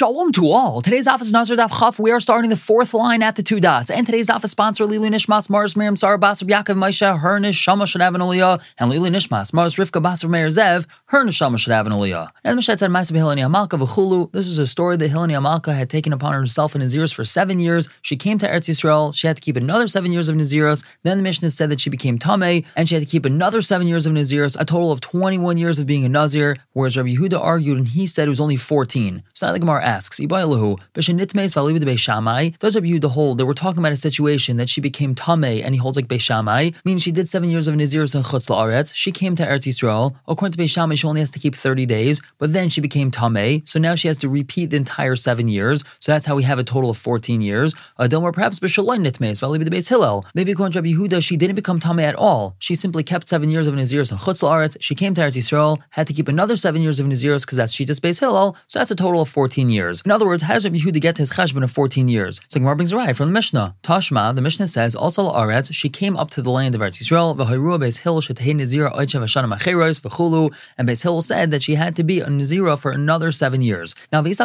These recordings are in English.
Shalom to all. Today's office is Nazir Daf Chaf. We are starting the fourth line at the two dots. And today's office sponsor, Lili Nishmas, Mars Miriam Sarah Basar Yaakov Maisha, her Nishama should have an aliyah, and Lili Nishmas, Mars Rivka Basar Meir Zev, her Nishama should have an aliyah. And the said, Maisa Hilani Amalka V'chulu. This was a story that Hilani Amalka had taken upon herself in Naziris for seven years. She came to Eretz Yisrael. She had to keep another seven years of Naziros. Then the Mishnah said that she became Tameh, and she had to keep another seven years of Naziros, a total of 21 years of being a Nazir, whereas Rabbi Yehuda argued and he said it was only 14. So now the Gemara asks, Beishamai, does Rabbi Yehuda hold that we're talking about a situation that she became Tameh and he holds like Beishamai, meaning she did seven years of Naziris and Chutz La'aretz, she came to Eretz Yisrael, according to Beishamai, she only has to keep 30 days, but then she became Tameh, so now she has to repeat the entire seven years, so that's how we have a total of 14 years. Uh, or perhaps Bishaloi Nitmes Valibid Beis Hillel, maybe according to Rabbi Yehuda, she didn't become Tameh at all. She simply kept seven years of Naziris and Chutz La'aretz, she came to Eretz Yisrael, had to keep another seven years of Naziris because that's Shitas Beis Hillel, so that's a total of 14 years. In other words, how does Rabbi Yehuda get his cheshbon of 14 years? So Gemara brings a right from the Mishnah. Tashma, the Mishnah says, also La'aretz, she came up to the land of Eretz Yisrael, v'hayrua Beis Hill shetei Nazira oichev hashana macheros v'chulu, and Beis Hill said that she had to be a Nazira for another seven years. Now, if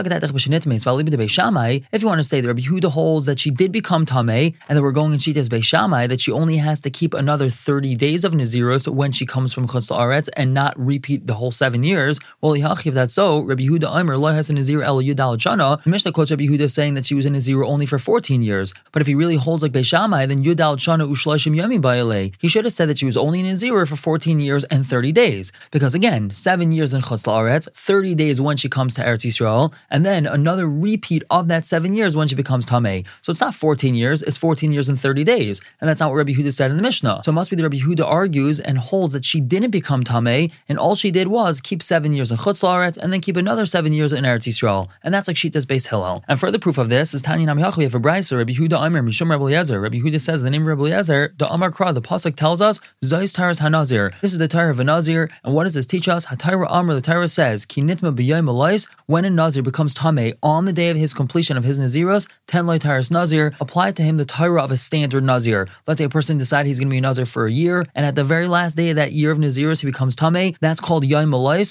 you want to say that Rabbi Yehuda holds that she did become Tameh, and that we're going in Shitas Beis Shammai, that she only has to keep another 30 days of Naziros when she comes from Chutz La'aretz and not repeat the whole seven years, well, if that's so, Rabbi Yehuda Aimer lo has a Nazir el The Mishnah quotes Rabbi Yehuda saying that she was in a only for 14 years. But if he really holds like Beishamai, then Yudal Chana Ushlashim Yami Bayale. He should have said that she was only in a for 14 years and 30 days. Because again, seven years in Chutz La'aretz, 30 days when she comes to Eretz Yisrael, and then another repeat of that seven years when she becomes Tameh. So it's not 14 years, it's 14 years and 30 days. And that's not what Rabbi Yehuda said in the Mishnah. So it must be that Rabbi Yehuda argues and holds that she didn't become Tameh, and all she did was keep seven years in Chutz La'aretz and then keep another seven years in Eretz Yisrael. And that's like Shita's base Hillel. And further proof of this is Tanya Namiyach, we have a Brisa, Rabbi Yehuda Amir, Mishum Rabbi Eliezer. Rabbi Yehuda says the name of Rabbi Eliezer, the Amar Kra, the Pasuk tells us, Zois Taras Hanazir. This is the Torah of a Nazir. And what does this teach us? Hatayra Amr, the Torah says, Kinitma B'yayim Alais, when a Nazir becomes Tameh on the day of his completion of his Naziros, ten loy Taras Nazir, apply to him the Torah of a standard Nazir. Let's say a person decides he's going to be a Nazir for a year, and at the very last day of that year of Naziros, he becomes Tameh. That's called Yayim.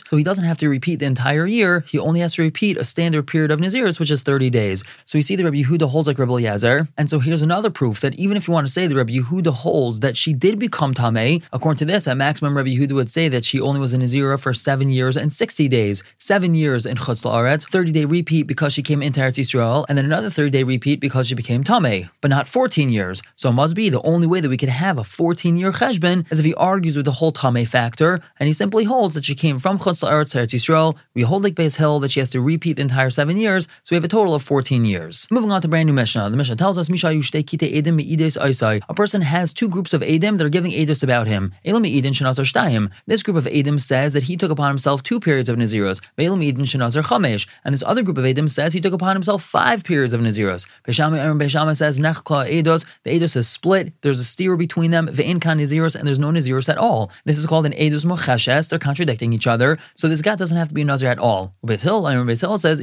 So he doesn't have to repeat the entire year. He only has to repeat a standard period of Naziris, which is 30 days. So we see the Rabbi Yehuda holds like Rabbi Eliezer. And so here's another proof that even if you want to say the Rabbi Yehuda holds that she did become Tameh, according to this, at maximum Rabbi Yehuda would say that she only was a Nazira for seven years and 60 days. Seven years in Chutz La'aretz, 30 day repeat because she came into Eretz Yisrael, and then another 30 day repeat because she became Tameh, but not 14 years. So it must be the only way that we could have a 14 year cheshbon is if he argues with the whole Tameh factor, and he simply holds that she came from Chutz La'aretz to Eretz Yisrael. We hold like Beis Hill that she has to repeat the entire seven years, so we have a total of 14 years. Moving on to brand new Mishnah. The Mishnah tells us, Misha Kite Edim Aisai. A person has two groups of Edim that are giving Edus about him. Elam Edin Shanazar Shtayim. This group of Edim says that he took upon himself two periods of Naziros. Elam Edin Shanazar Chamesh. And this other group of Edim says he took upon himself five periods of Naziros. Beshama Aaron Beshama says, Nechkla Edos. The Edos is split. There's a steer between them. Ve'in Kan Naziros, and there's no Naziros at all. This is called an Edus Mocheshes. They're contradicting each other. So this guy doesn't have to be a Nazir at all. Beis Hill, Aaron Hill says,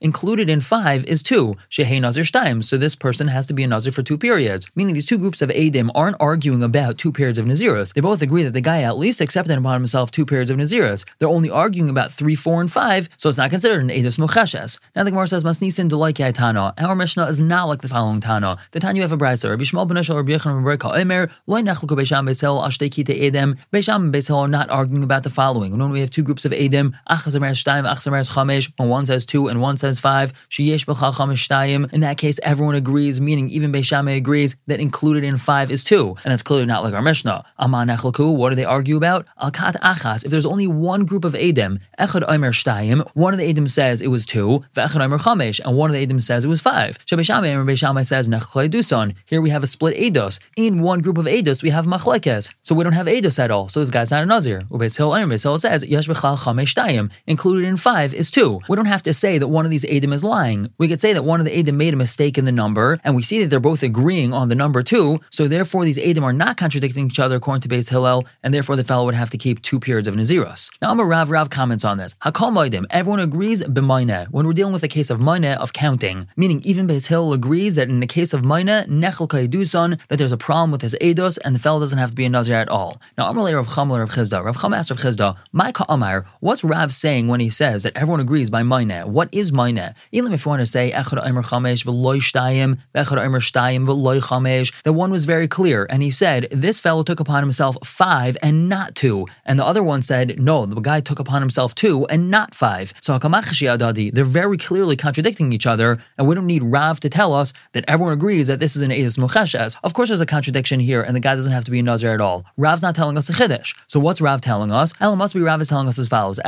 Included in five is two. Shehei Nazir Shtayim. So this person has to be a Nazir for two periods. Meaning these two groups of Edim aren't arguing about two periods of Naziros. They both agree that the guy at least accepted upon himself two periods of Naziros. They're only arguing about three, four, and five, so it's not considered an Edus Mocheshes. Now the Gemara says, Masnisin Dulaiki Tana. Our Mishnah is not like the following Tana. The Tanya have a brisa. Rabbi Shmuel ben Rabbi Yechon ben Berka Emer, Loy Nechluko Beisham Beisel Ashteki Te Edem. Beisham and Beisel are not arguing about the following. When we have two groups of Edim, Achazamer Shtayim, Achazamer Chamesh, when one says two and one says five, Sheyesh B'chal Chamesh Shtayim. In that case, everyone agrees, meaning even Beisham agrees that included in five is two, and that's clearly not like our Mishnah. Aman Echlaku, what do they argue about? Alkat Achas. If there's only one group of Edim, Echad Omer Shtayim, one of the Edim says it was two, Ve'echad Omer Chamesh, and one of the Edim says it was five. Shabeshame and Rabbi says Nechlei Duson. Here we have a split Eidos. In one group of Eidos, we have Machlekes. So we don't have Eidos at all. So this guy's not a Nazir. Ubeis Hill and Hill says Yesh Bechal Chamesh Shtayim. Included in five is two. We don't have to say that one of these Edim is lying. We could say that one of the Edim made a mistake in the number, and we see that they're both agreeing on the number two. So therefore, these Edim are not contradicting each other according to Beis Hillel, and therefore the fellow would have to keep two periods of Naziros. Now, I'm a Rav Rav comments on this. Hakal Moedim. Everyone agrees b'mayne when we're dealing with a case of mayne of counting, meaning even Beis Hillel agrees that in the case of mayne nechel kaiduson that there's a problem with his eidos and the fellow doesn't have to be a Nazir at all. Now, Amalei Rav Chamel Rav Chisda. Rav Chama asked Rav Chisda, "My Amar, what's Rav saying when he says that everyone agrees agrees by Maine. What is Maine? Even if you want to say Echad Eimer Chamesh v'loy shtayim, Echad Eimer shtayim v'loy chamesh, the one was very clear, and he said this fellow took upon himself five and not two, and the other one said no, the guy took upon himself two and not five. So Hakamachashi they're very clearly contradicting each other, and we don't need Rav to tell us that everyone agrees that this is an Eidus Mucheshes. Of course, there's a contradiction here, and the guy doesn't have to be a Nazir at all. Rav's not telling us a Chiddush. So what's Rav telling us? Ella must be Rav is telling us as follows.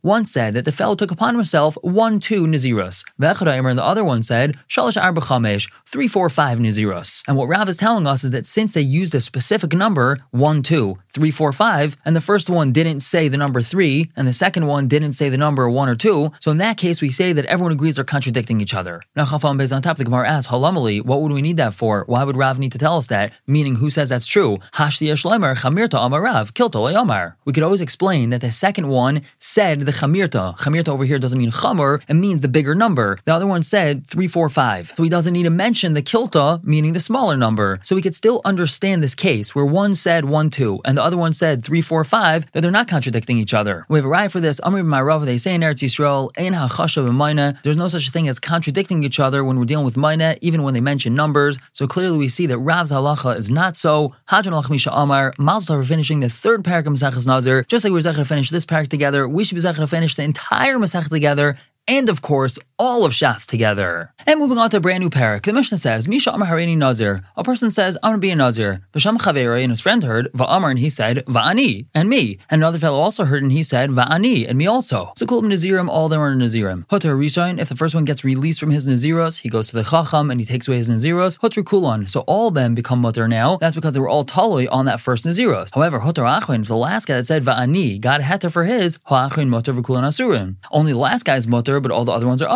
One said that the fellow took upon himself one, two Nazirus. And the other one said, Shalish Arba Chamesh, three, four, five Nazirus. And what Rav is telling us is that since they used a specific number, one, two, three, four, five, and the first one didn't say the number three, and the second one didn't say the number one or two, so in that case we say that everyone agrees they're contradicting each other. Now Chafam Bez on top, the Gemara asks, Halamali, what would we need that for? Why would Rav need to tell us that? Meaning, who says that's true? Hashli Yeshlemer, Chamirta Amarav, Kilta Yomar. We could always explain that the second one said the Chamirta. Chamirta over here doesn't mean Chamur, it means the bigger number. The other one said three, four, five. So he doesn't need to mention the Kilta, meaning the smaller number. So we could still understand this case where one said one, two, and the other one said three, four, five, that they're not contradicting each other. We have a right for this. Amr Ma'arav, they say in Eretz Yisrael, Ein and there's no such thing as contradicting each other when we're dealing with Maina, even when they mention numbers. So clearly we see that Rav's halacha is not so. Hadran Lachmisha Amar, for finishing the third parak of Masechus Nazir. Just like we're to finish this parak together, we should be to finish the entire Masech together and of course, all of Shas together. And moving on to a brand new parak, the Mishnah says, Misha Amar Harini Nazir. A person says, I'm going to be a Nazir. Vasham Chaveri and his friend heard, Va'amar, and he said, Va'ani, and me. And another fellow also heard, and he said, Va'ani, and me also. So Kulam Nazirim, all of them are Nazirim. Hutter Rishon, if the first one gets released from his Naziros, he goes to the Chacham and he takes away his Naziros. Hutter Kulon, so all of them become Mutter now. That's because they were all Taloi on that first Naziros. However, Hutter Achwin, the last guy that said Va'ani, got Heter for his, Ha'achwin Mutter V'kulan Asurim. Only the last guy's Mutter but all the other ones are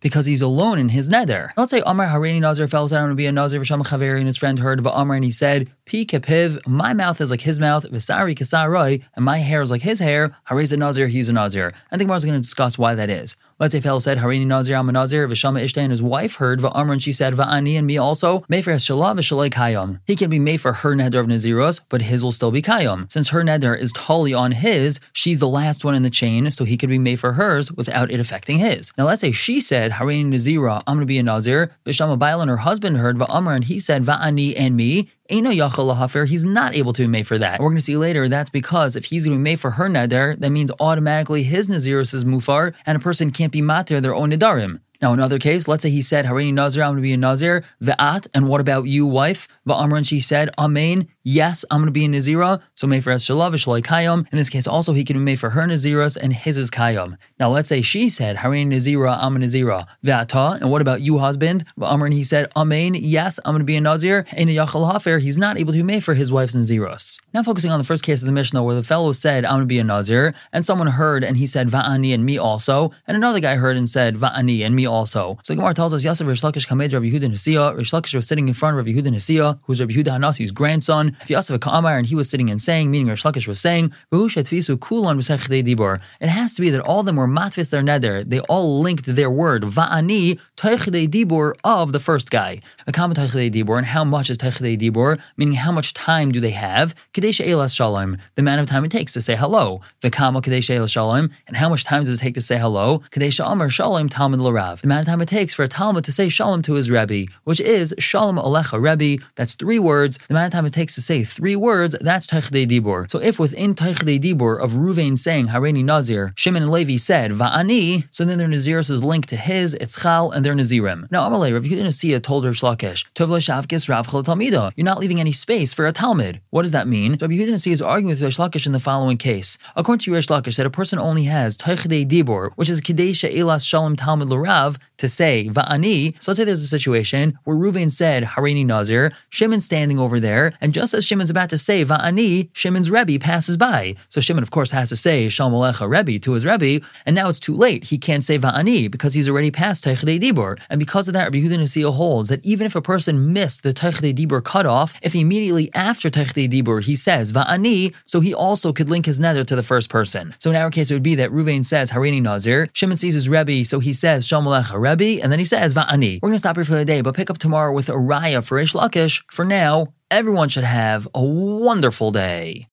because he's alone in his neder. Let's say Amar Harini Nazir fell said I'm to be a Nazir. V'sham Chaveri and his friend heard of Amar and he said, Pi kepiv, my mouth is like his mouth, Visari kasaroi, and my hair is like his hair. Hariz a Nazir, he's a Nazir. I think Mar's going to discuss why that is. Let's say fellow said, Harini Nazir, I'm a Nazir, Vishama Ishte, and his wife heard, Va'amr, and she said, Va'ani, and me also, Mefer has Shalah, Vishalai Kayam. He can be made for her neder of Naziros, but his will still be Kayam. Since her neder is totally on his, she's the last one in the chain, so he could be made for hers without it affecting his. Now let's say she said, Harini Nazira, I'm going to be a Nazir, Vishama Bailan, her husband heard, Va'amr, and he said, Va'ani, and me, he's not able to be made for that. We're going to see later that's because if he's going to be made for her neder, that means automatically his Naziris is mufar, and a person can't be mater their own Nidarim. Now, another case, let's say he said, Harini Nazir, I'm going to be a Nazir, Ve'at, and what about you, wife? Va'amran, she said, Amen, yes, I'm going to be a Nazira, so made for Shalav, Kayom. In this case, also, he can be made for her Naziras, and his is Kayom. Now, let's say she said, Harini Nazira, I'm a Nazira, Ve'ata, and what about you, husband? Va'amran, he said, Amen, yes, I'm going to be a Nazir, and a Yachal Hafer, he's not able to be made for his wife's Naziros. Now, focusing on the first case of the Mishnah, where the fellow said, I'm going to be a Nazir, and someone heard, and he said, Va'ani, and me also, and another guy heard and said, Va'ani, and me also. So the Gemara tells us Yosef Rish Lakish Kamed Rabbi Yehuda Nasiya. Rish Lakish was sitting in front of Rabbi Yehuda Nasiya, who's Rabbi Yehuda Hanasi's grandson. Yosef Ka'amar and he was sitting and saying, meaning Rish Lakish was saying, It has to be that all of them were matvis their neder. They all linked their word va'ani toichdei dibur of the first guy. A common toichdei dibur and how much is toichdei dibur, meaning how much time do they have? Kadesha elas shalom, the amount of time it takes to say hello. V'kama kadesha elas shalom, and how much time does it take to say hello? Kadesha amar shalom talmud larav, the amount of time it takes for a talmud to say shalom to his rebbe, which is shalom alecha rebbe. That's three words. The amount of time it takes to say three words, that's teichdei dibur. So if within teichdei dibur of Ruvain saying Hareini Nazir, Shimon and Levi said va'ani, so then their Naziris is linked to his, it's chal, and their Nazirim. Now Amalei, Rav Nasiya told Rav Shlakish, Tov shavkis rav talmida. You're not leaving any space for a talmud. What does that mean? Yehuda Nasiya is arguing with Rav Shlakish in the following case. According to Rav Shlakish, that a person only has teichdei dibur, which is kedesha elas shalom talmud l'rav, to say va'ani. So let's say there's a situation where Reuven said Harini Nazir, Shimon's standing over there, and just as Shimon's about to say va'ani, Shimon's Rebbe passes by. So Shimon, of course, has to say Shalom Alecha Rebbe to his Rebbe, and now it's too late. He can't say va'ani because he's already past Teichdei Dibur. And because of that, Rabbi Yehuda Nasiya holds that even if a person missed the Teichdei Dibur cutoff, if immediately after Teichdei Dibur he says va'ani, so he also could link his nether to the first person. So in our case, it would be that Reuven says Harini Nazir, Shimon sees his Rebbe, so he says Shalom And then he says Va'ani. We're going to stop here for the day, but pick up tomorrow with a Raya for Ish Lakish. For now, everyone should have a wonderful day.